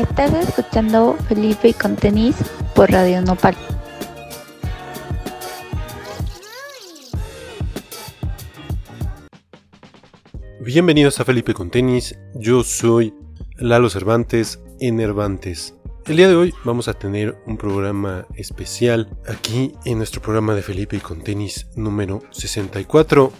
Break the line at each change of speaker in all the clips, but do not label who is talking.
Estás escuchando Felipe con tenis por Radio Nopal.
Bienvenidos a Felipe con tenis, yo soy Lalo Cervantes, Enervantes. El día de hoy vamos a tener un programa especial aquí en nuestro programa de Felipe con tenis número 64.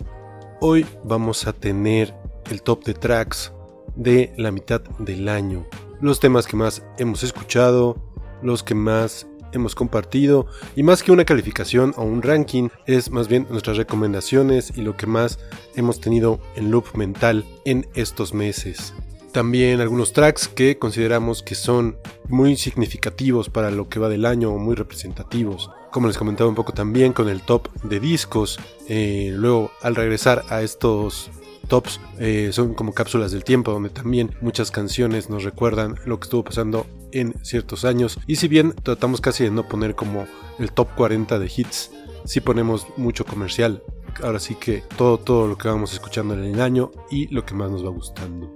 Hoy vamos a tener el top de tracks de la mitad del año los temas que más hemos escuchado, los que más hemos compartido y más que una calificación o un ranking es más bien nuestras recomendaciones y lo que más hemos tenido en loop mental en estos meses. También algunos tracks que consideramos que son muy significativos para lo que va del año o muy representativos. Como les comentaba un poco también con el top de discos. Eh, luego al regresar a estos tops eh, son como cápsulas del tiempo donde también muchas canciones nos recuerdan lo que estuvo pasando en ciertos años. Y si bien tratamos casi de no poner como el top 40 de hits si ponemos mucho comercial. Ahora sí que todo todo lo que vamos escuchando en el año y lo que más nos va gustando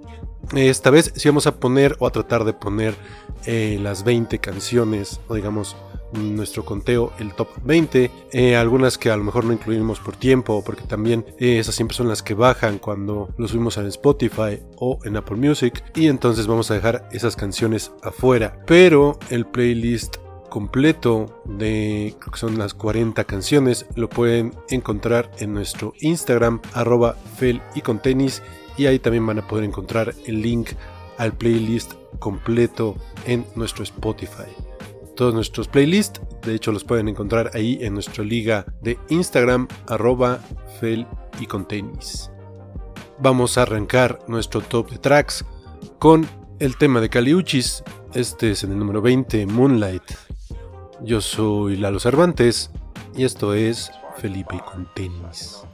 esta vez sí vamos a poner o a tratar de poner eh, las 20 canciones o digamos nuestro conteo el top 20. Eh, algunas que a lo mejor no incluimos por tiempo, porque también eh, esas siempre son las que bajan cuando lo subimos en Spotify o en Apple Music. Y entonces vamos a dejar esas canciones afuera. Pero el playlist completo de creo que son las 40 canciones lo pueden encontrar en nuestro Instagram arroba fel y con tenis y ahí también van a poder encontrar el link al playlist completo en nuestro Spotify todos nuestros playlists. De hecho, los pueden encontrar ahí en nuestra liga de Instagram, arroba fel y con tenis. Vamos a arrancar nuestro top de tracks con el tema de Caliuchis. Este es en el número 20, Moonlight. Yo soy Lalo Cervantes y esto es Felipe con tenis.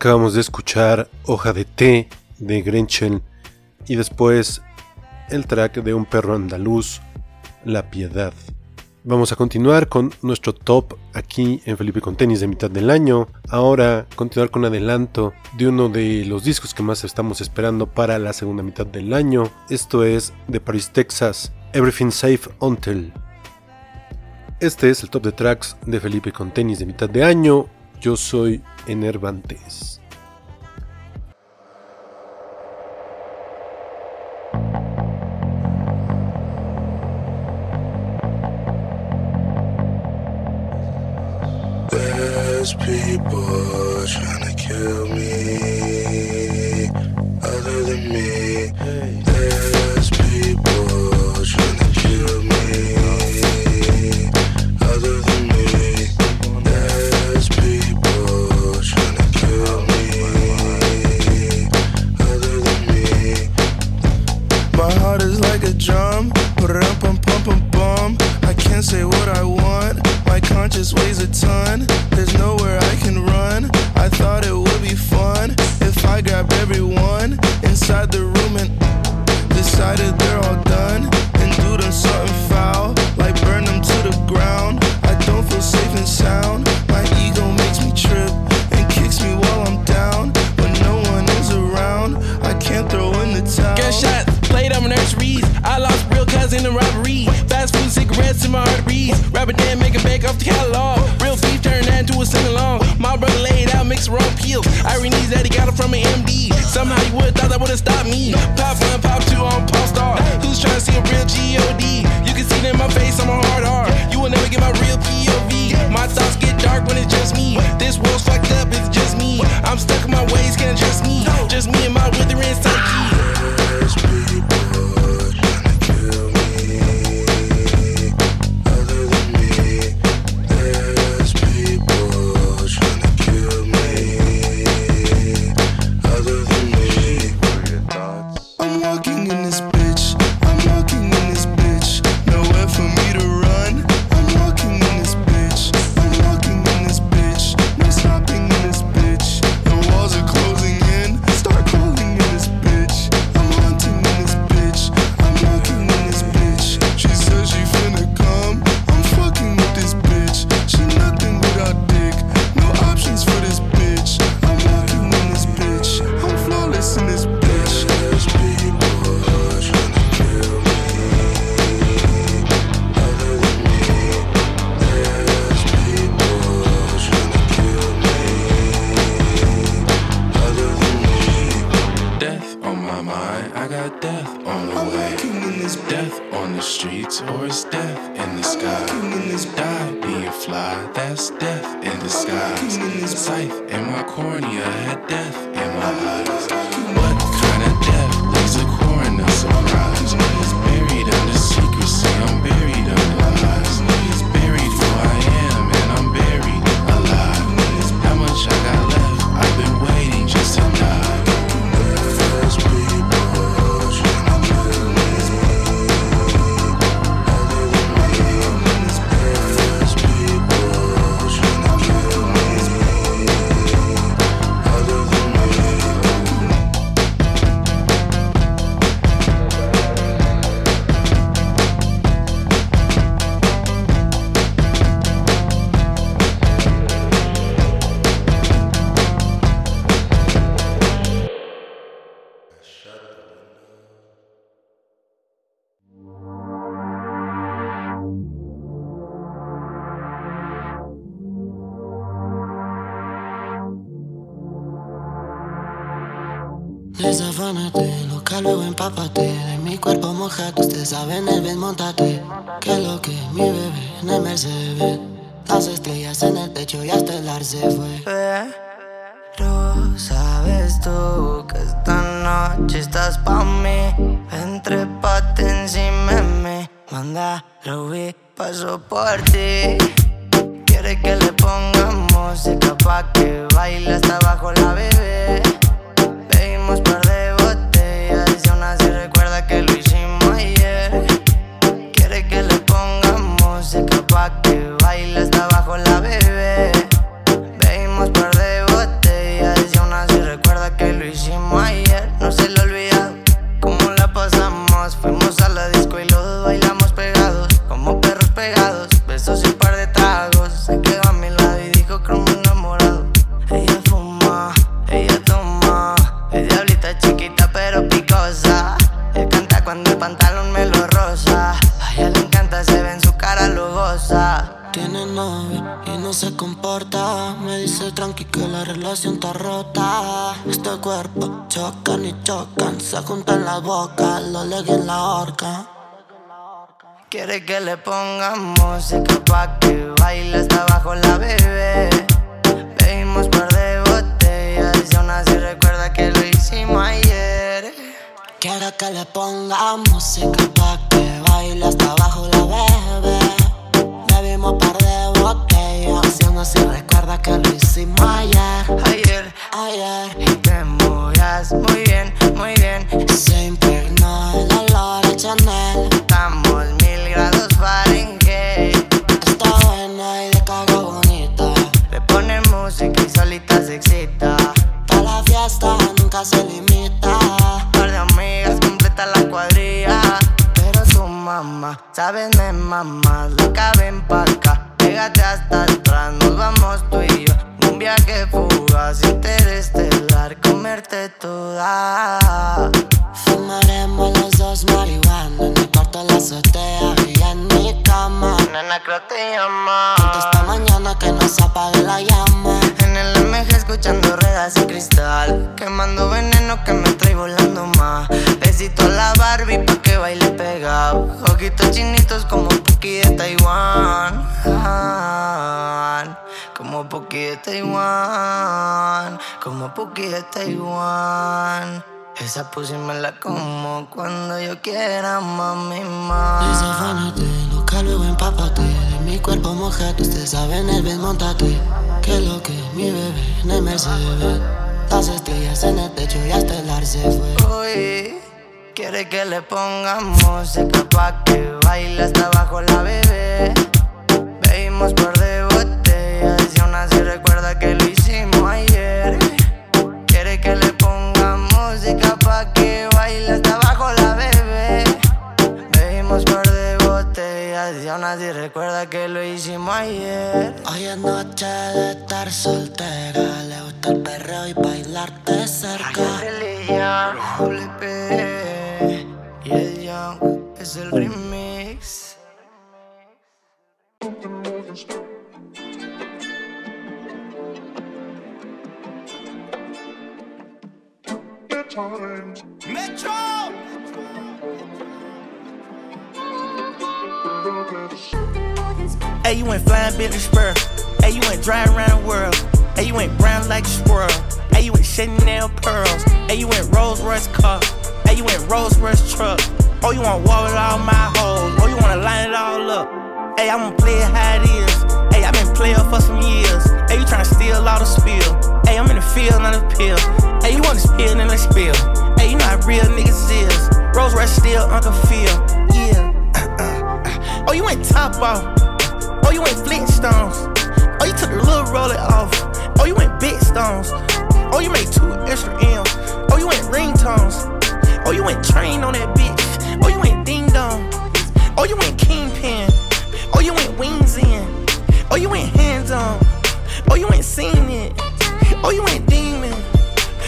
Acabamos de escuchar Hoja de Té de Grenchen y después el track de un perro andaluz, La Piedad. Vamos a continuar con nuestro top aquí en Felipe con tenis de mitad del año. Ahora continuar con adelanto de uno de los discos que más estamos esperando para la segunda mitad del año. Esto es de Paris, Texas, Everything Safe Until. Este es el top de tracks de Felipe con tenis de mitad de año. Yo soy Enervantes.
Can't say what I want. My conscience weighs a ton. There's nowhere I can run. I thought it would be fun if I grabbed everyone inside the room and decided they're all done and do them something foul, like burn them to the ground. I don't feel safe and sound. My ego makes me trip and kicks me while I'm down, but no one is around. I can't throw in the towel.
Gunshots played on nurseries. I lost real cousin in the robbery. Cigarettes in my heart arteries. Rapper Dan making back off the catalog. Real beef turned that into a sing along. My brother laid out, mixed wrong peels. Irene's that he got it from an MD. Somehow he would thought that would have stopped me. Pop one, pop two on Pop Star. Who's trying to see a real God? You can see it in my face, I'm a hard R. You will never get my real POV. My thoughts get dark when it's just me. This world's fucked up, it's just me. I'm stuck in my ways, can't trust me. Just me and my withering psyche.
Desafánate, loca, luego empápate. De mi cuerpo mojate, ustedes saben el bien, montate. Que lo que mi bebé en el Mercedes. Las estrellas en el techo y hasta el ar se fue.
Pero sabes tú que esta noche estás pa' mí. Entre pate encima de mí. Manda, lo vi, paso por ti. Quiere que le pongamos música pa' que baile hasta abajo la bebé Pedimos par Y no se
comporta. Me dice tranqui que la relación está rota. Este cuerpo chocan y chocan. Se juntan la boca, lo legui en la horca.
Quiere que le ponga música pa' que baile hasta abajo la bebé. Bebimos par de botellas y aún así recuerda que lo hicimos ayer.
Quiere que le ponga música pa' que baile hasta abajo la bebé. Así recuerda que lo hicimos ayer.
Ayer,
Ayer
y te movías muy bien, muy bien.
se impregnó el olor a Chanel.
Estamos mil grados Fahrenheit.
Está buena y de cago bonita.
Le pone música y solita se excita.
Pa' la fiesta nunca se limita.
Par de amigas completa la cuadrilla. Pero su mamá, sabes, me mamá, loca, ven pa' acá. Pégate hasta atrás, nos vamos tú y yo. Un viaje fugaz, interestelar, comerte toda.
Fumaremos los dos marihuana en el cuarto la azotea en mi cama.
Nena, creo te llama.
Esta mañana que no se apague la llama.
En el MG escuchando ruedas y cristal Quemando veneno que me trae volando más Besito a la Barbie pa' que baile pegado Ojitos chinitos como Puki de Taiwán Como Puki de Taiwán Como Puki de Taiwán Esa pussy me la como cuando yo quiera, mami, más
Desafánate, loca, luego empápate. De mi cuerpo mojate, usted sabe en el montate. Que lo que mi bebé en el Mercedes. Las estrellas en el techo y hasta el arce fue.
Uy, quiere que le ponga música pa' que baile hasta abajo la bebé. Bebimos par de botellas y aún así recuerda que lo hicimos ayer. Quiere que le pa' que baile hasta abajo la bebé. Bebimos par de botellas y aún así recuerda que lo hicimos ayer.
Hoy es noche de estar soltera. Le gusta el perreo y bailarte cerca.
Religión, doble P y el Young es el remix.
Hey, you went flying Billy Spur. Hey, you went dry around the world. Hey, you went brown like a squirrel. Hey, you went Chanel pearls. Hey, you went Rolls Royce car. Hey, you went Rolls Royce truck. Oh, you want war with all my hoes. Oh, you wanna line it all up. Hey, I'ma play it how it is. Hey, i been playing for some years. Hey, you tryna steal all the spill. I'm in the field, not the pill. Hey, you want to spill, then let's spill. Hey, you know how real niggas is. Rolls Royce still, Uncle Phil. Yeah. oh, you went top off. Oh, you went Flintstones. Oh, you took the little roller off. Oh, you went big stones. Oh, you made two extra M's. Oh, you went ringtones. Oh, you went train on that bitch. Oh, you went ding dong. Oh, you went kingpin. Oh, you went wings in. Oh, you went hands on. Oh, you ain't seen it. Oh, you ain't demon.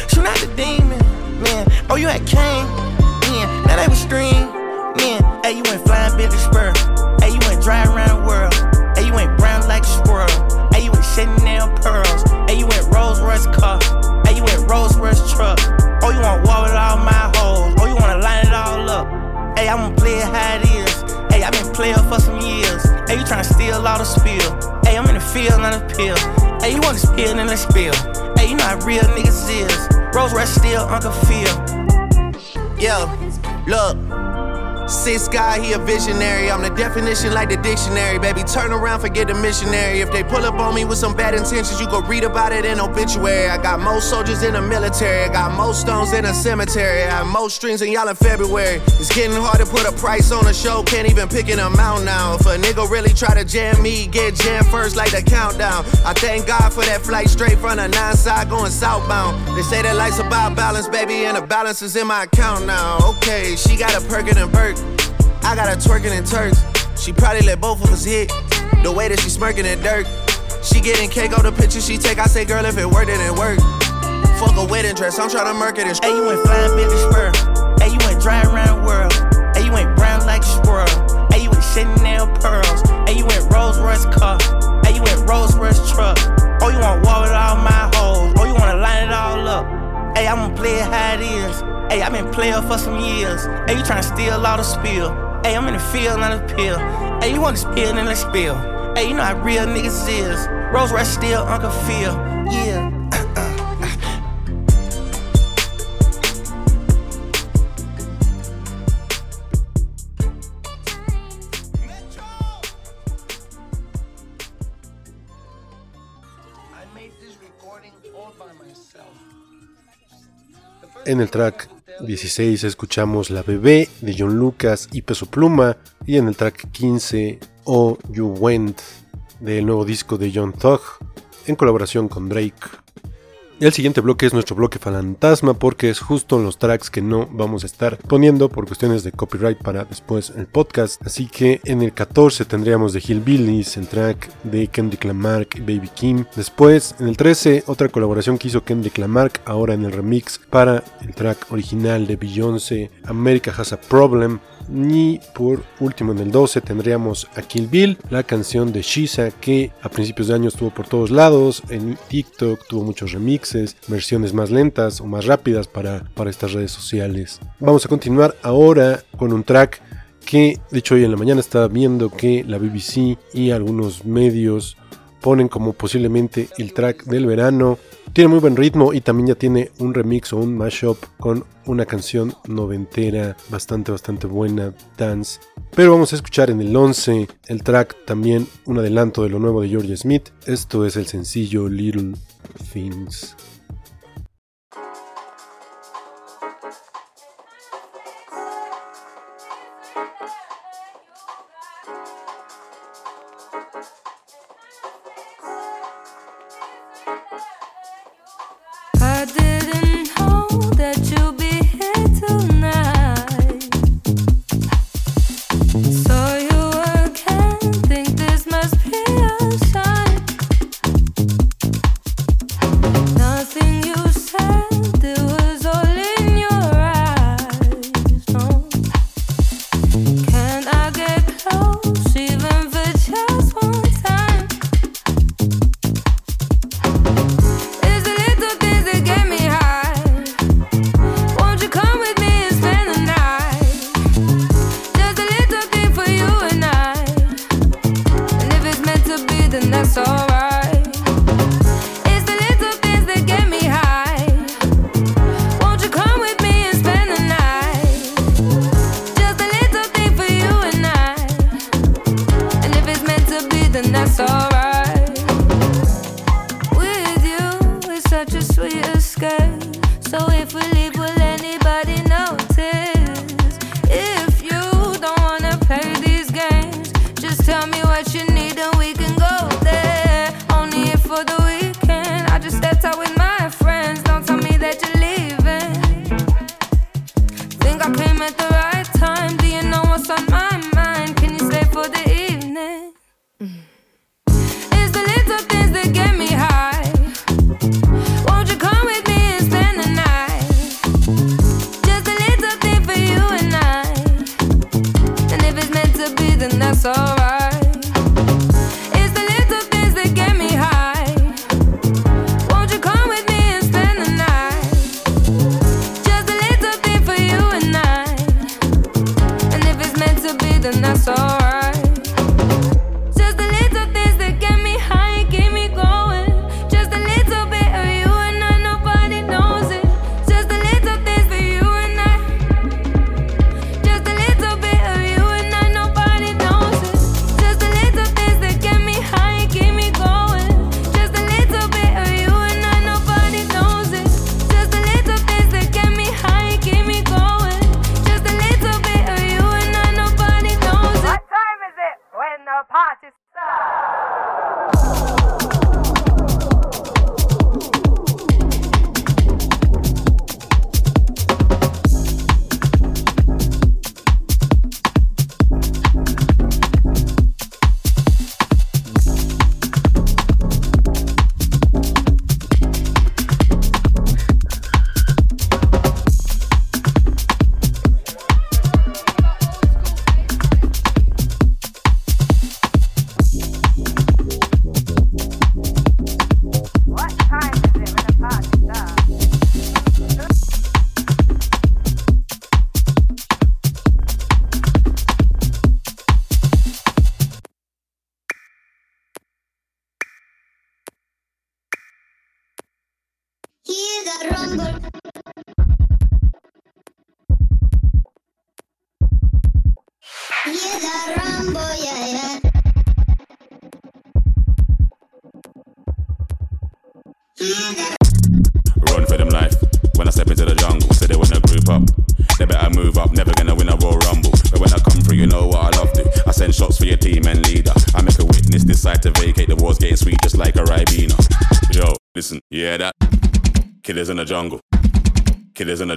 Shoot out the demon, man. Oh, you had Kane, man. Now they was stream, man. Hey, you went flying Billy Spur. Hey, you ain't dry around the world. Hey, you ain't brown like a squirrel. Hey, you ain't Chanel pearls. Hey, you ain't Rolls Royce car. Hey, you ain't Rolls Royce truck. Oh, you want war with all my hoes. Oh, you wanna line it all up. Hey, I'ma play it how it is. Hey, i been playing for some years. Hey, you tryna steal all the spill. Hey, I'm in the field, not a pill. Hey, you wanna spill, then let's spill. Hey, you know how real niggas is. Rose Royce still Uncle Phil. Yeah, look.
Six guy, he a visionary. I'm the definition like the dictionary. Baby, turn around, forget the missionary. If they pull up on me with some bad intentions, you go read about it in obituary. I got most soldiers in the military. I got most stones in a cemetery. I have most strings than y'all in February. It's getting hard to put a price on a show. Can't even pick an amount now. If a nigga really try to jam me, get jammed first like the countdown. I thank God for that flight straight from the nine side going southbound. They say that life's about balance, baby, and the balance is in my account now. Okay, she got a Perkin and Burke. I got her twerking in Turks. She probably let both of us hit. The way that she smirking at dirt. She getting cake on the picture she take. I say, girl, if it worked, it didn't work. Fuck a wedding dress. I'm trying to murk it and
Hey, you went flying bitch spur. Hey, you went dry around the world. Hey, you went brown like a squirrel. Hey, you went Chanel pearls. Hey, you went Rolls Royce car. Hey, you went Rolls Royce truck. Oh, you want war with all my hoes. Oh, you wanna line it all up. Hey, I'ma play it how it is. Hey, i been player for some years. Hey, you tryna steal all the spill. Hey, I'm in the field, not a pill. Hey, you want to spill, then let's spill. Hey, you know how real niggas is. Rolls Royce still Uncle Phil. Yeah.
En el track 16 escuchamos La Bebé de John Lucas y Peso Pluma y en el track 15 Oh You Went del nuevo disco de John Thug en colaboración con Drake. El siguiente bloque es nuestro bloque fantasma porque es justo los tracks que no vamos a estar poniendo por cuestiones de copyright para después el podcast. Así que en el 14 tendríamos de Hillbillies, el track de Kendrick Lamar y Baby Kim. Después en el 13 otra colaboración que hizo Kendrick Lamar ahora en el remix para el track original de Beyoncé, America Has a Problem. Y por último en el 12 tendríamos a Kill Bill, la canción de Shisa que a principios de año estuvo por todos lados, en TikTok tuvo muchos remixes, versiones más lentas o más rápidas para, para estas redes sociales. Vamos a continuar ahora con un track que de hecho hoy en la mañana estaba viendo que la BBC y algunos medios ponen como posiblemente el track del verano. Tiene muy buen ritmo y también ya tiene un remix o un mashup con una canción noventera bastante bastante buena, dance. Pero vamos a escuchar en el 11 el track también un adelanto de lo nuevo de George Smith. Esto es el sencillo Little Things.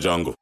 jungle.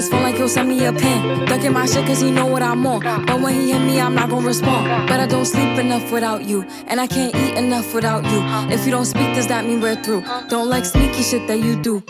his phone like he'll send me a pin. Ducking my shit cause he know what I'm on. But when he hit me, I'm not gonna respond. But I don't sleep enough without you. And I can't eat enough without you. If you don't speak, does that mean we're through? Don't like sneaky shit that you do.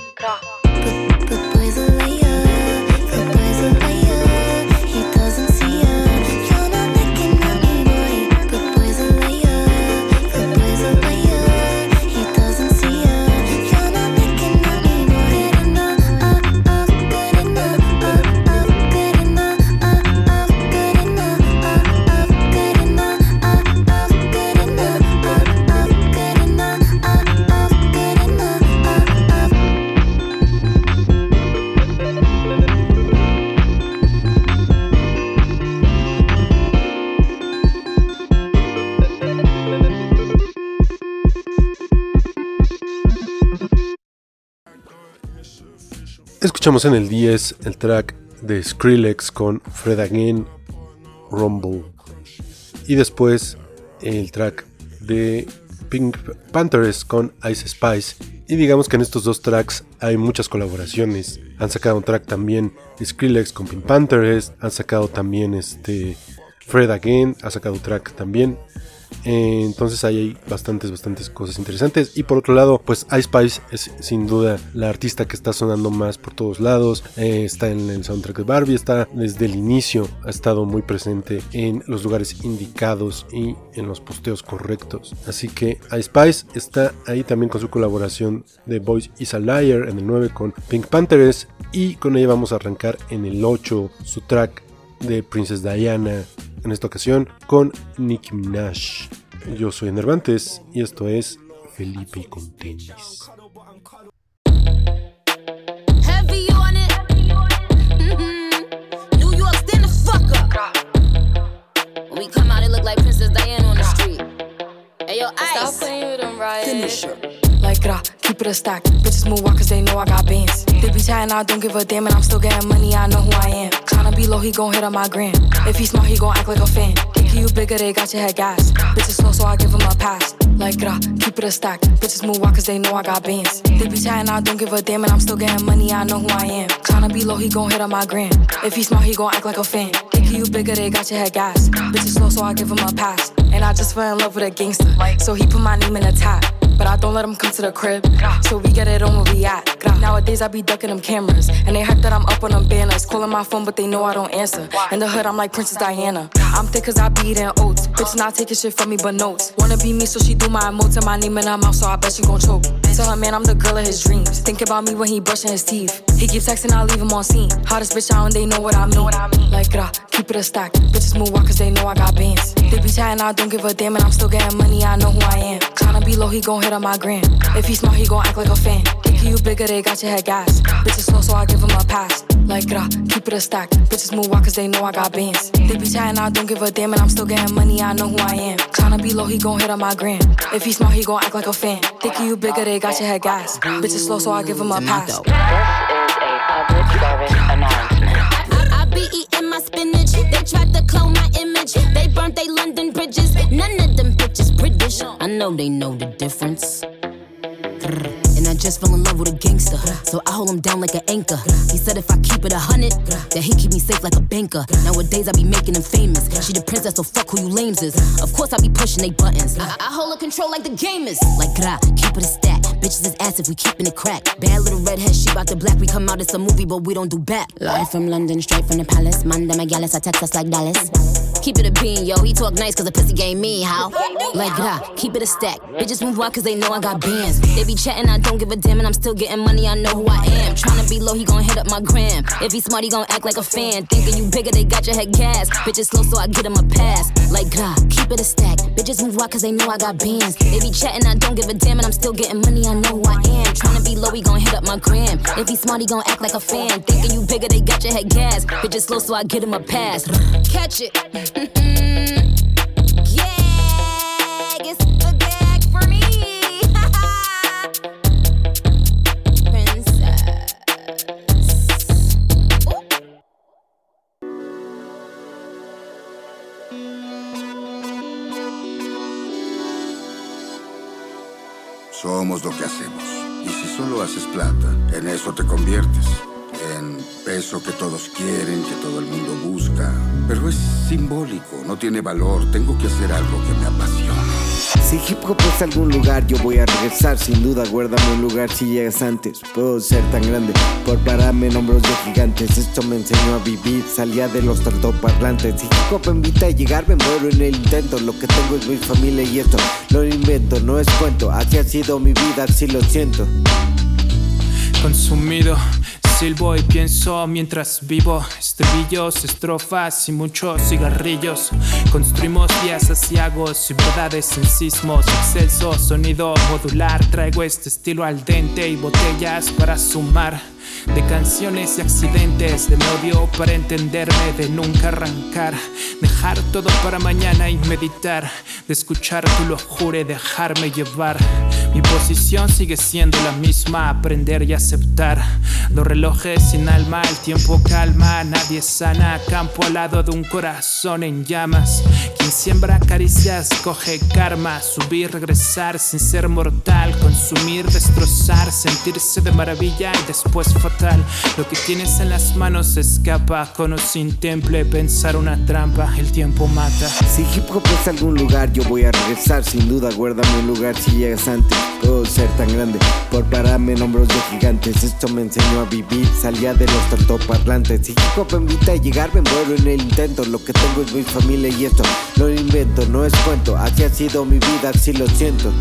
Escuchamos en el 10 el track de Skrillex con Fred Again Rumble. Y después el track de Pink Panthers con Ice Spice. Y digamos que en estos dos tracks hay muchas colaboraciones. Han sacado un track también Skrillex con Pink Panthers. Han sacado también este Fred Again. Ha sacado un track también. Eh, entonces ahí hay bastantes, bastantes cosas interesantes. Y por otro lado, pues Ice Spice es sin duda la artista que está sonando más por todos lados. Eh, está en el soundtrack de Barbie, está desde el inicio, ha estado muy presente en los lugares indicados y en los posteos correctos. Así que Ice Spice está ahí también con su colaboración de Boys is a Liar en el 9 con Pink Panthers. Y con ella vamos a arrancar en el 8 su track de Princess Diana en esta ocasión con Nicki Minaj. Yo soy Enervantes y esto es Felipe con tenis.
Heavy on it. Mhm. New York, stand the fuck up. When we come out, it look like Princess Diana on the street. Hey, yo, Ice. Finish her.
Like gra, keep it a stack. Bitches move out cause they know I got bands. They be chatting, I don't give a damn, and I'm still getting money, I know who I am. Tryna be low, he gon' hit on my gram. If he smart, he gon' act like a fan. Think you bigger, they got your head gas. Bitches slow, so I give him a pass. Like gra, keep it a stack. Bitches move out cause they know I got bands. They be chatting, I don't give a damn, and I'm still getting money, I know who I am. Tryna be low, he gon' hit on my gram. If he smart, he gon' act like a fan. Think you bigger, they got your head gas. Bitches slow, so I give him a pass. And I just fell in love with a gangster. So he put my name in the top. But I don't let him come to the crib. So we get it on where we at. Nowadays I be ducking them cameras. And they hype that I'm up on them banners. Calling my phone, but they know I don't answer. In the hood, I'm like Princess Diana. I'm thick cause I be eating oats. Bitch not taking shit from me but notes. Wanna be me, so she do my emotes and my name in her mouth, so I bet she gon' choke. Tell her man I'm the girl of his dreams. Think about me when he brushing his teeth. He keep texting, I leave him on scene. Hottest bitch out and they know what I mean. Like gra, keep it a stack. Bitches move out cause they know I got bands. They be chatting, I don't give a damn, and I'm still getting money, I know who I am. Tryna be low, he gon' hit on my gram. If he smart, he gon' act like a fan. Think you bigger, they got your head gas. Bitches slow, so I give him a pass. Like gra, keep it a stack. Bitches move out cause they know I got bands. They be chatting, I don't give a damn, and I'm still getting money, I know who I am. Tryna be low, he gon' hit on my gram. If he smart, he gon' act like a fan. Think you bigger, they got your head gas. Bitches slow, so I give him a pass.
I be eating my spinach. They tried to clone my image. They burnt they London bridges. None of them bitches British. I know they know the difference. I just fell in love with a gangster. So I hold him down like an anchor. He said if I keep it a hundred, that he keep me safe like a banker. Nowadays I be making him famous. She the princess, so fuck who you lames is. Of course I be pushing they buttons. I, I hold a control like the gamers. Like gra, keep it a stack. Bitches is ass if we keeping it crack. Bad little redhead, she bout the black. We come out, it's a movie, but we don't do back. Live from London, straight from the palace. Manda Megalis, I text us like Dallas. Keep it a bean, yo. He talk nice cause the pussy game me, how? Like gra, keep it a stack. Bitches move out cause they know I got bands. They be chatting, I don't give a damn, and I'm still getting money, I know who I am. Tryna be low, he gon' hit up my gram. If he smart, he gon' act like a fan. Thinking you bigger, they got your head gas. Bitches slow, so I get him a pass. Like gra, keep it a stack. Bitches move out cause they know I got bands. They be chatting, I don't give a damn, and I'm still getting money, I know who I am. Tryna be low, he gon' hit up my gram. If he smart, he gon' act like a fan. Thinking you bigger, they got your head gas. Bitches slow, so I get him a pass. Catch it.
Somos lo que hacemos. Y si solo haces plata, en eso te conviertes. En eso que todos quieren, que todo el mundo busca. Pero es simbólico, no tiene valor. Tengo que hacer algo que me apasione.
Si hip hop es algún lugar, yo voy a regresar. Sin duda, guárdame un lugar si llegas antes. Puedo ser tan grande por pararme en hombros de gigantes. Esto me enseñó a vivir, salía de los altoparlantes. Si hip hop me invita a llegar, me muero en el intento. Lo que tengo es mi familia y esto no lo invento, no es cuento. Así ha sido mi vida, así lo siento.
consumido. Silbo y pienso mientras vivo estribillos, estrofas y muchos cigarrillos. Construimos vías asiagos y verdades en sismos excelso, sonido modular. Traigo este estilo al dente y botellas para sumar. De canciones y accidentes, de odio para entenderme, de nunca arrancar. Dejar todo para mañana y meditar. De escuchar tu lo jure, dejarme llevar. Mi posición sigue siendo la misma, aprender y aceptar. Los relojes sin alma, el tiempo calma, nadie sana. Campo al lado de un corazón en llamas. Quien siembra caricias coge karma. Subir, regresar sin ser mortal. Consumir, destrozar, sentirse de maravilla y después fatal. Lo que tienes en las manos escapa. Con o sin temple, pensar una trampa, el tiempo mata.
Si hip hop es algún lugar, yo voy a regresar. Sin duda, guárdame un lugar si llegas antes. Puedo ser tan grande por pararme en hombros de gigantes. Esto me enseñó a vivir. Salía de los altoparlantes. Si hip hop invita a llegar, me muero en el intento. Lo que tengo es mi familia y esto no lo invento, no es cuento. Así ha sido mi vida, así lo siento.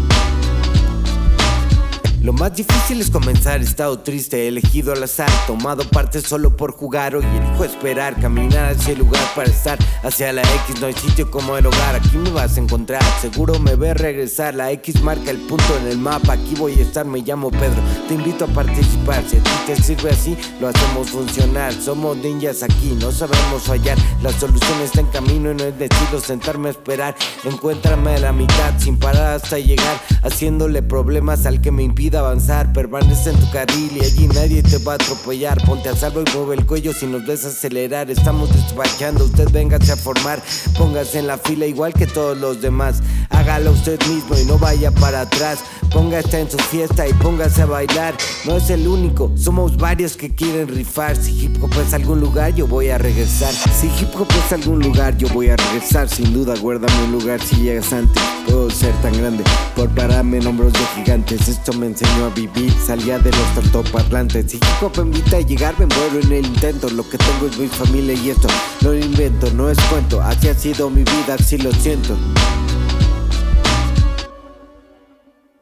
Lo más difícil es comenzar, estado triste, elegido al azar, tomado parte solo por jugar, hoy elijo esperar, caminar hacia el lugar para estar, hacia la X, no hay sitio como el hogar, aquí me vas a encontrar, seguro me ves regresar, la X marca el punto en el mapa, aquí voy a estar, me llamo Pedro, te invito a participar, si a ti te sirve así, lo hacemos funcionar, somos ninjas aquí, no sabemos fallar, la solución está en camino y no es decido sentarme a esperar, encuéntrame a la mitad, sin parar hasta llegar, haciéndole problemas al que me impide avanzar, permanece en tu carril y allí nadie te va a atropellar. Ponte a salvo y mueve el cuello si nos ves acelerar. Estamos despachando, usted véngase a formar. Póngase en la fila igual que todos los demás. Hágalo usted mismo y no vaya para atrás. Póngase en su fiesta y póngase a bailar. No es el único, somos varios que quieren rifar. Si hip hop es algún lugar, yo voy a regresar. Si hip hop es algún lugar, yo voy a regresar. Sin duda, guárdame un lugar si llegas antes. Puedo ser tan grande por pararme en hombros de gigantes. Esto me enseñó a vivir. Salía de los altoparlantes. Hip hop me invita a llegar, me muero en el intento. Lo que tengo es mi familia y esto no lo invento, no es cuento. Así ha sido mi vida, así lo siento.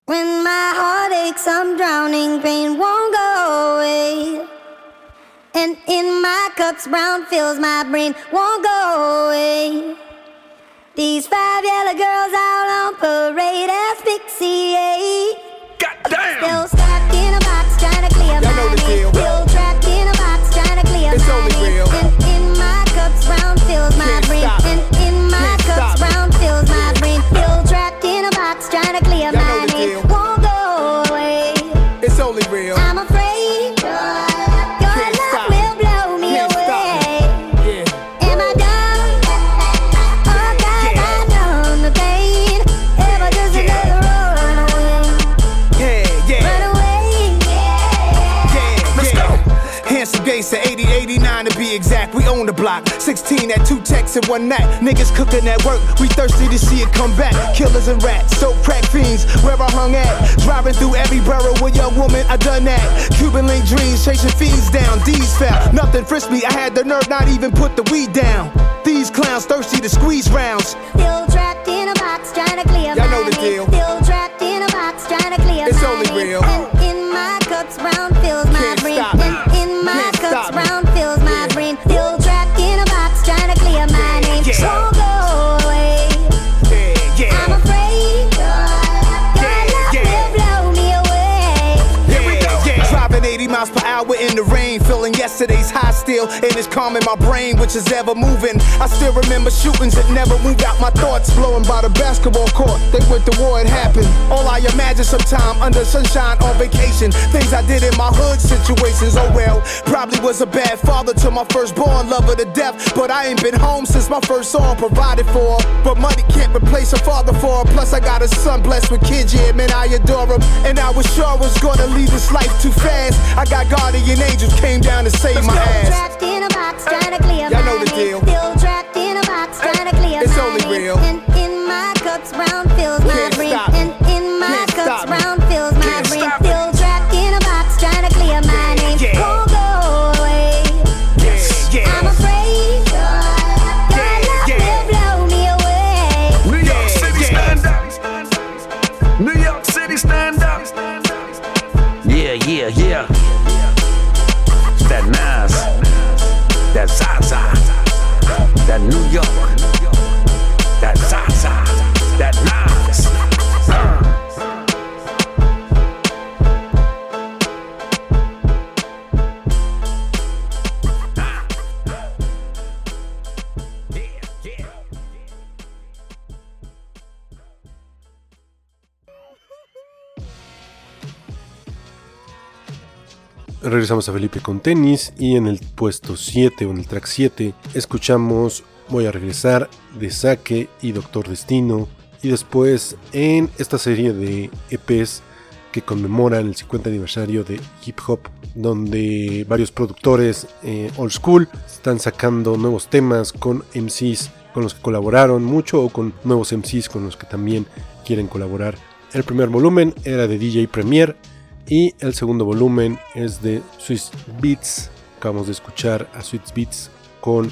When my heart aches, I'm drowning, pain won't go away. And in my cups, brown fills my brain, won't go away. These five yellow girls out on parade asphyxiate.
Goddamn!
Still stuck in a box, trying to clear
Y'all
my name.
16 at two techs in one night. Niggas cooking at work. We thirsty to see it come back. Killers and rats, so crack fiends. Where I hung at. Driving through every borough with young woman. I done that. Cuban link dreams, chasing fiends down. D's fell. Nothing frisked me. I had the nerve not even put the weed down. These clowns thirsty to squeeze rounds.
Still trapped in a box, trying to clear
Y'all know the deal. Yesterday's high still, and it's calming my brain, which is ever moving. I still remember shootings that never moved out my thoughts, blowing by the basketball court. They went to war, it happened. All I imagine sometime under sunshine on vacation. Things I did in my hood situations, oh well. Probably was a bad father to my firstborn, lover to death. But I ain't been home since my first song provided for. But money can't replace a father for. Plus, I got a son blessed with kids, yeah, man, I adore him. And I was sure I was gonna leave this life too fast. I got guardian angels came down save my ass.
Trapped in a box, trying to clear
Y'all know the deal.
Still trapped in a box, trying to clear
It's only real.
And in my cups, brown fills my
Can't stop
Regresamos a Felipe con tenis y en el puesto 7 o en el track 7 escuchamos Voy a regresar de Saque y Doctor Destino y después en esta serie de EPs que conmemoran el 50 aniversario de hip hop, donde varios productores eh, old school están sacando nuevos temas con MCs con los que colaboraron mucho o con nuevos MCs con los que también quieren colaborar. El primer volumen era de DJ Premier y el segundo volumen es de Swiss Beats. Acabamos de escuchar a Swiss Beats con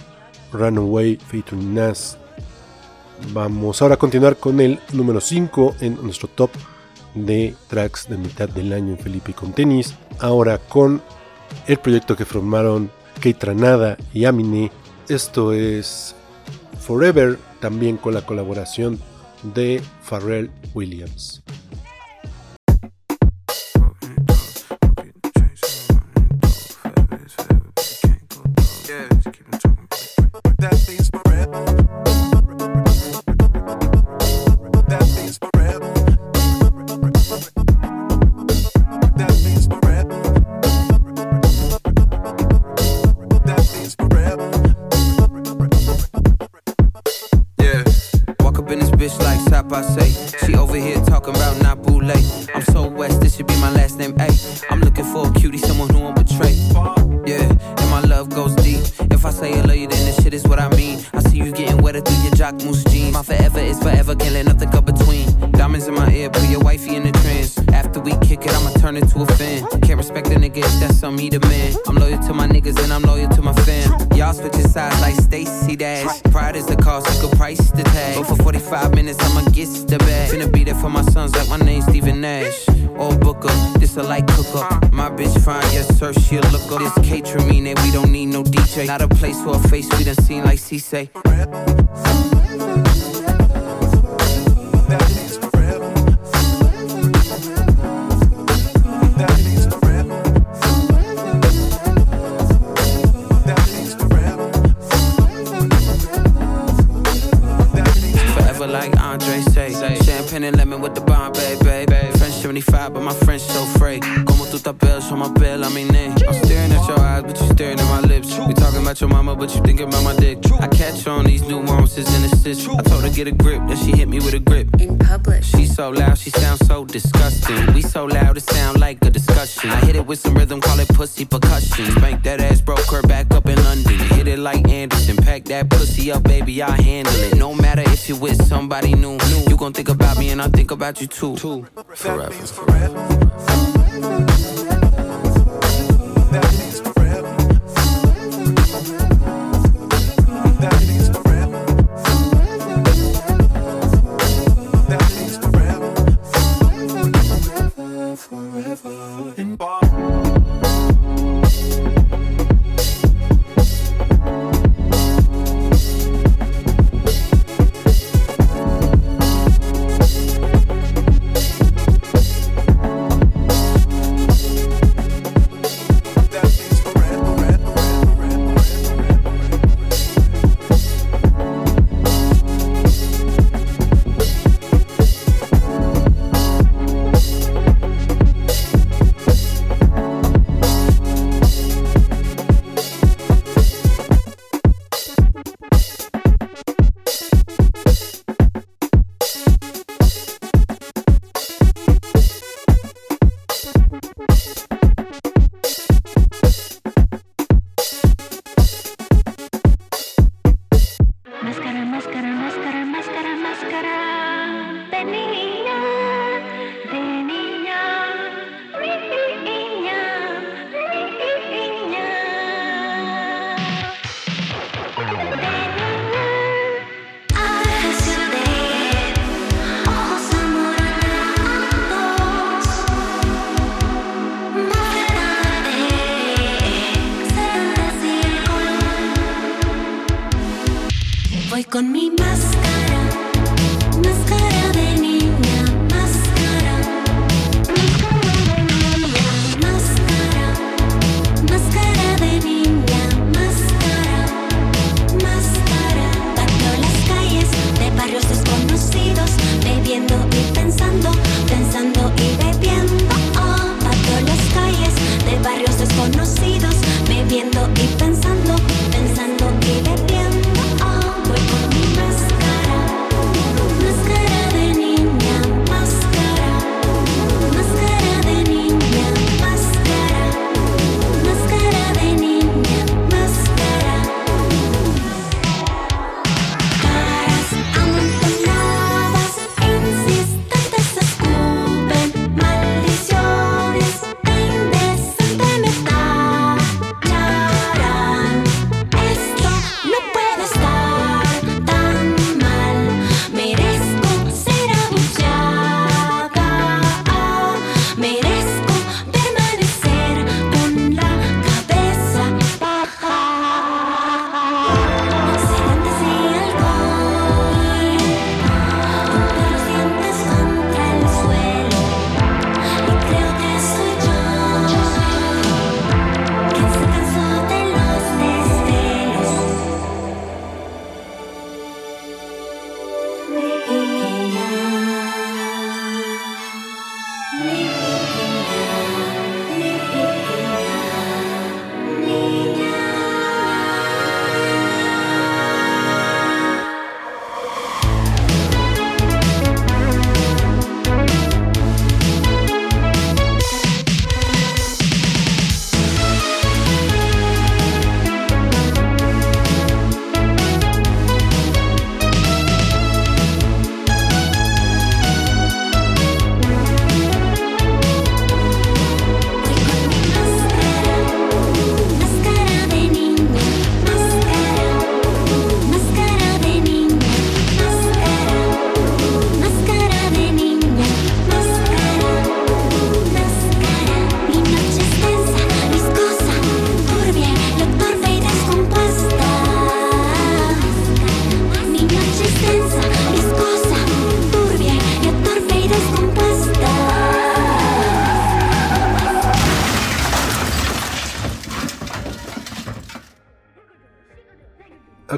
Runaway featuring Nas. Vamos ahora a continuar con el número 5 en nuestro top de tracks de mitad del año en Felipe con tenis. Ahora con el proyecto que formaron Keitranada y Amine. Esto es Forever, también con la colaboración de Pharrell Williams.
Say. Tu tapel, my bill, I mean, eh. I'm staring at your eyes, but you staring at my lips. We talking about your mama, but you thinking about my dick. I catch on these nuances and assists. I told her get a grip, then she hit me with a grip. In public. She so loud, she sounds so disgusting. We so loud, it sound like a discussion. I hit it with some rhythm, call it pussy percussion. Spank that ass, broke her back up in London. Hit it like Anderson, pack that pussy up, baby, I handle it. No matter if you're with somebody new, new. you gon' think about me and I think about you too. Forever.
Máscara, con mi máscara, máscara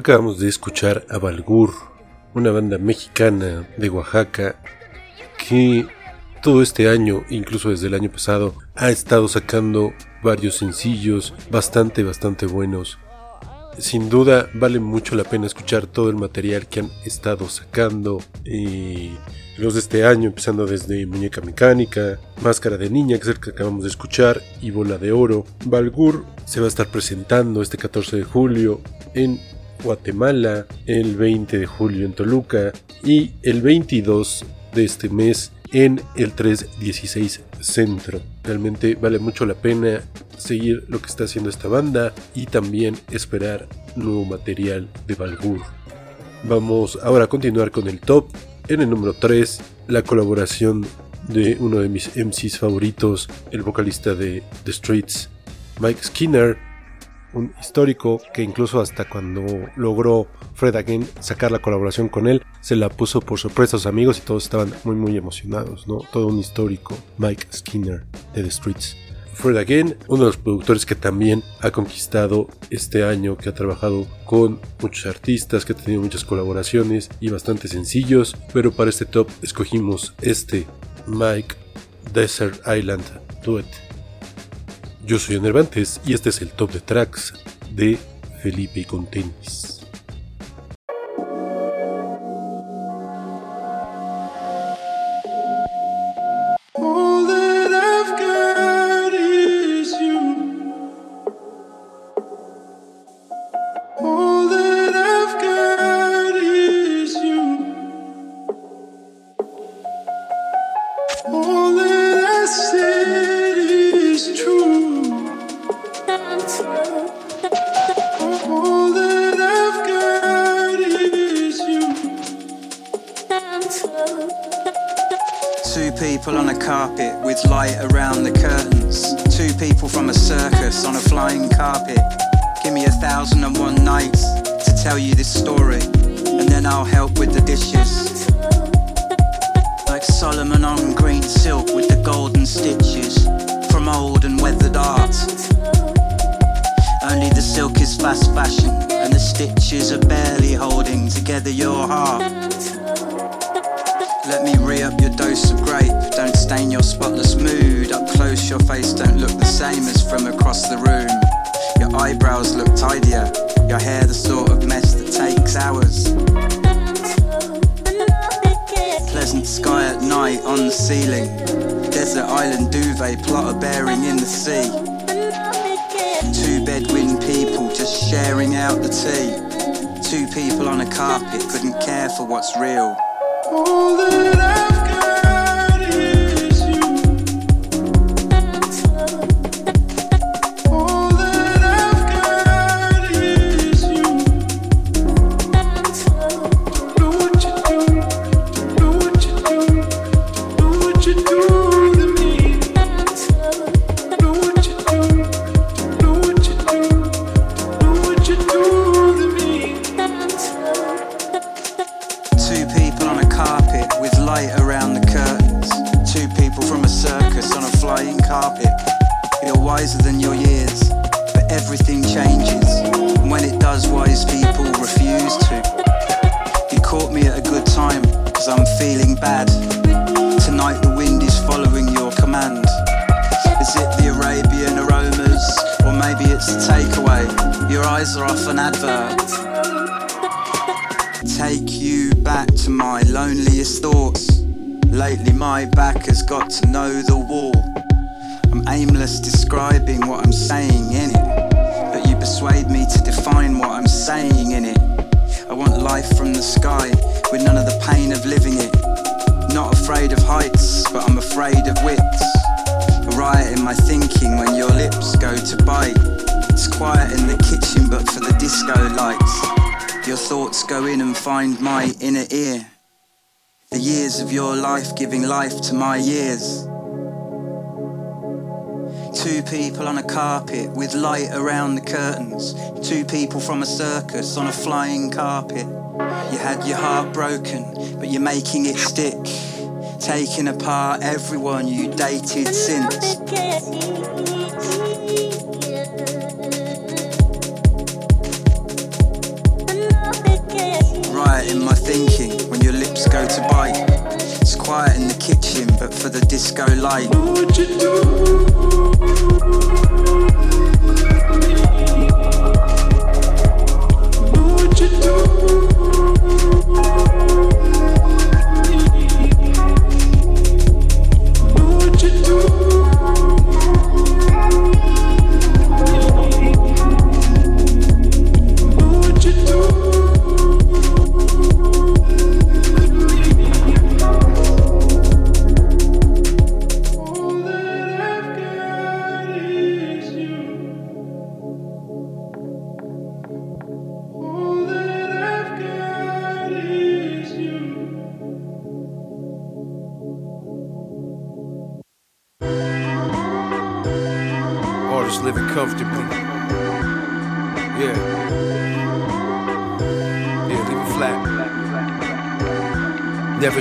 Acabamos de escuchar a Balgur, una banda mexicana de Oaxaca que todo este año, incluso desde el año pasado, ha estado sacando varios sencillos bastante, bastante buenos. Sin duda vale mucho la pena escuchar todo el material que han estado sacando. Los de este año, empezando desde Muñeca Mecánica, Máscara de Niña, que es el que acabamos de escuchar, y Bola de Oro. Balgur se va a estar presentando este 14 de julio en Guatemala, el 20 de julio en Toluca y el 22 de este mes en el 316 Centro. Realmente vale mucho la pena seguir lo que está haciendo esta banda y también esperar nuevo material de Balgur. Vamos ahora a continuar con el top. En el número 3, la colaboración de uno de mis MCs favoritos, el vocalista de The Streets, Mike Skinner, un histórico que incluso hasta cuando logró Fred Again sacar la colaboración con él, se la puso por sorpresa a sus amigos y todos estaban muy muy emocionados, ¿no? Todo un histórico, Mike Skinner de The Streets. Fred Again, uno de los productores que también ha conquistado este año, que ha trabajado con muchos artistas, que ha tenido muchas colaboraciones y bastante sencillos, pero para este top escogimos este Mike Desert Island Duet. Yo soy Enervantes y este es el top de tracks de Felipe con tenis.
My years. Two people on a carpet with light around the curtains. Two people from a circus on a flying carpet. You had your heart broken, but you're making it stick. Taking apart everyone you dated since. The disco light.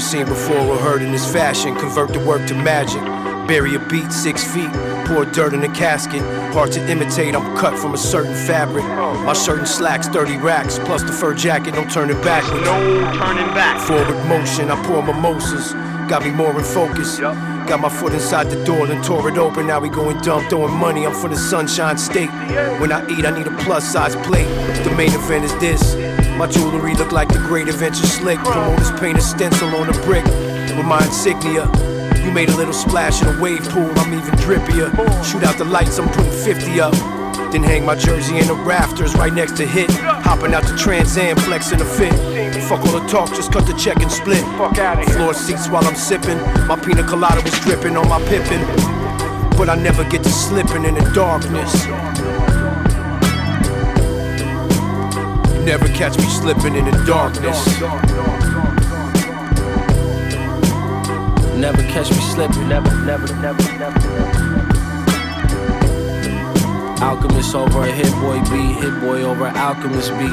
Seen before or heard in this fashion. Convert the work to magic. Bury a beat six feet. Pour dirt in a casket. Hard to imitate, I'm cut from a certain fabric. My shirt and slacks, 30 racks. Plus the fur jacket, no turning back. No turning back. Forward motion, I pour mimosas. Got me more in focus. Got my foot inside the door, then tore it open. Now we going dumb, throwing money. I'm from the Sunshine State. When I eat, I need a plus size plate. The main event is this. My jewelry look like the great adventure slick. Promoters paint a stencil on a brick with my insignia. You made a little splash in a wave pool, I'm even drippier. Shoot out the lights, I'm putting 50 up. Then hang my jersey in the rafters right next to hit. Hopping out the Trans Am, flexing a fit. Fuck all the talk, just cut the check and split. Fuck out of Floor seats while I'm sipping. My pina colada was dripping on my pippin. But I never get to slipping in the darkness. Never catch me slipping in the darkness.
Never catch me slipping, never, never, never, never. Alchemist over a hit boy beat, hit boy over alchemist beat.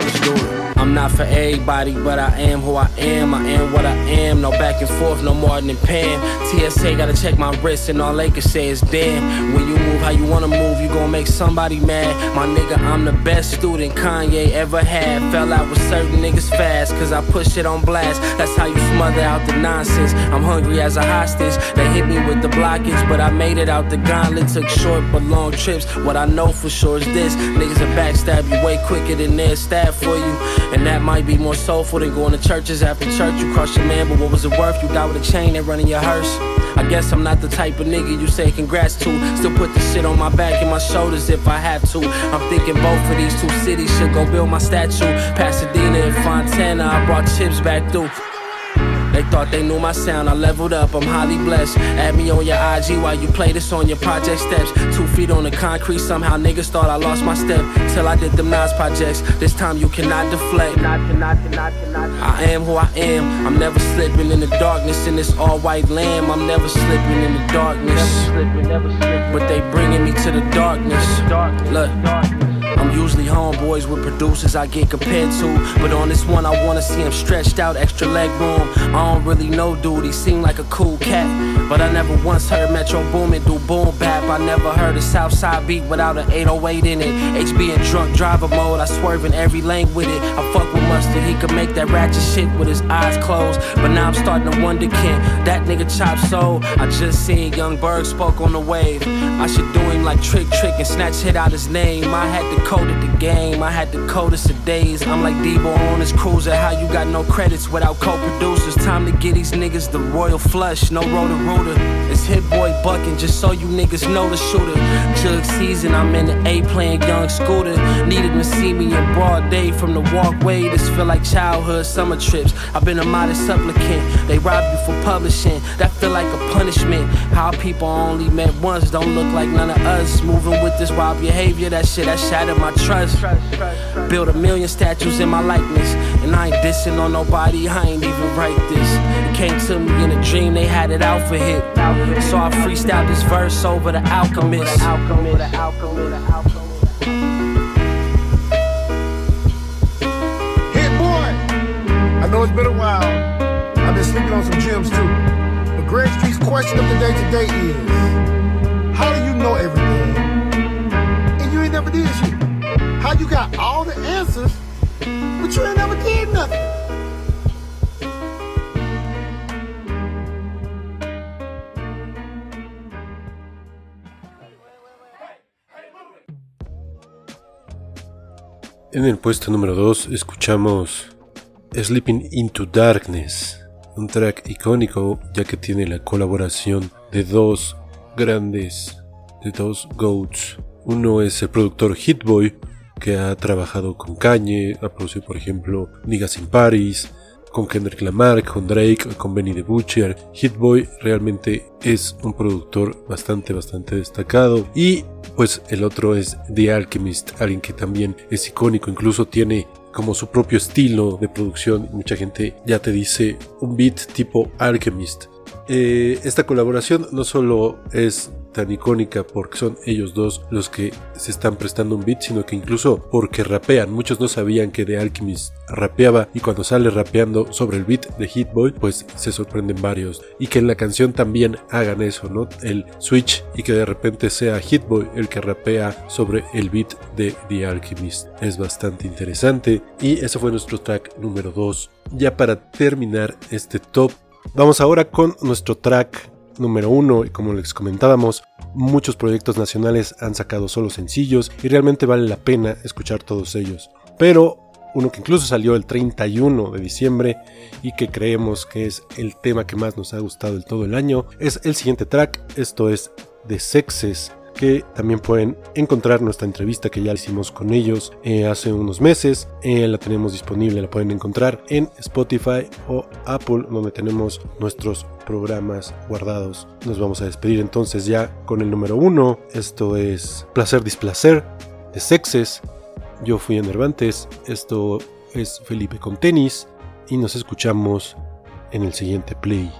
Let's do it. I'm not for everybody, but I am who I am. I am what I am. No back and forth, no more than Pam. TSA gotta check my wrist, and all they can say is damn. When you move how you wanna move, you gon' make somebody mad. My nigga, I'm the best student Kanye ever had. Fell out with certain niggas fast, cause I push it on blast. That's how you smother out the nonsense. I'm hungry as a hostage. They hit me with the blockage, but I made it out the gauntlet. Took short but long trips. What I know for sure is this niggas will backstab you way quicker than they'll stab for you. And that might be more soulful than going to churches after church. You cross your man, but what was it worth? You die with a chain and running your hearse. I guess I'm not the type of nigga you say congrats to. Still put the shit on my back and my shoulders if I have to. I'm thinking both of these two cities should go build my statue. Pasadena and Fontana, I brought chips back through. They thought they knew my sound, I leveled up, I'm highly blessed. Add me on your IG while you play this on your project steps. Two feet on the concrete, somehow niggas thought I lost my step. Till I did them Nas projects, this time you cannot deflect. I am who I am, I'm never slipping in the darkness in this all white lamb. I'm never slipping in the darkness. But they bringing me to the darkness. Look. I'm usually homeboys with producers I get compared to. But on this one, I wanna see him stretched out, extra leg room. I don't really know, dude, he seemed like a cool cat. But I never once heard Metro Boomin do boom bap. I never heard a Southside beat without an 808 in it. HB in drunk driver mode, I swerve in every lane with it. I fuck with Mustard, he could make that ratchet shit with his eyes closed. But now I'm starting to wonder, can that nigga chop soul? I just seen Young Berg spoke on the wave. I should do him like Trick Trick and snatch hit out his name. I had to coded the game, I had the coldest of days. I'm like Debo on his cruiser, how you got no credits without co-producers? Time to get these niggas the royal flush, no rotor rooter. It's hit boy bucking, just so you niggas know the shooter. Jug season, I'm in the A playing young scooter. Needed to see me in broad day from the walkway. This feel like childhood summer trips. I've been a modest supplicant. They rob you for publishing, that feel like a punishment. How people only met once don't look like none of us. Moving with this wild behavior, that shit that shattered my trust. Build a million statues in my likeness. And I ain't dissing on nobody, I ain't even write this. It came to me in a dream, they had it out for hit. So I freestyled this verse over the alchemist.
Hit boy! I know it's been a while. I've been sleeping on some gems too. But Greg Street's question of the day today is How do you know everything? And you ain't never did shit. You got all the answers, but you ain't never did nothing?
En el puesto número 2 escuchamos Sleeping into Darkness, un track icónico ya que tiene la colaboración de dos grandes, de dos goats. Uno es el productor Hitboy que ha trabajado con Kanye, ha producido por ejemplo Niggas in Paris, con Kendrick Lamar, con Drake, con Benny the Butcher. Hitboy realmente es un productor bastante, bastante destacado. Y pues el otro es The Alchemist, alguien que también es icónico, incluso tiene como su propio estilo de producción. Mucha gente ya te dice un beat tipo Alchemist. Eh, esta colaboración no solo es tan icónica porque son ellos dos los que se están prestando un beat, sino que incluso porque rapean. Muchos no sabían que The Alchemist rapeaba y cuando sale rapeando sobre el beat de Hitboy, pues se sorprenden varios. Y que en la canción también hagan eso, ¿no? El switch y que de repente sea Hitboy el que rapea sobre el beat de The Alchemist. Es bastante interesante. Y eso fue nuestro track número 2. Ya para terminar este top, vamos ahora con nuestro track número uno y como les comentábamos, muchos proyectos nacionales han sacado solo sencillos y realmente vale la pena escuchar todos ellos. Pero uno que incluso salió el 31 de diciembre y que creemos que es el tema que más nos ha gustado el todo el año es el siguiente track, esto es The Sexes que también pueden encontrar nuestra entrevista que ya hicimos con ellos eh, hace unos meses. Eh, la tenemos disponible, la pueden encontrar en Spotify o Apple, donde tenemos nuestros programas guardados. Nos vamos a despedir entonces ya con el número uno. Esto es Placer Displacer de Sexes. Yo fui Enervantes. Esto es Felipe con tenis. Y nos escuchamos en el siguiente play.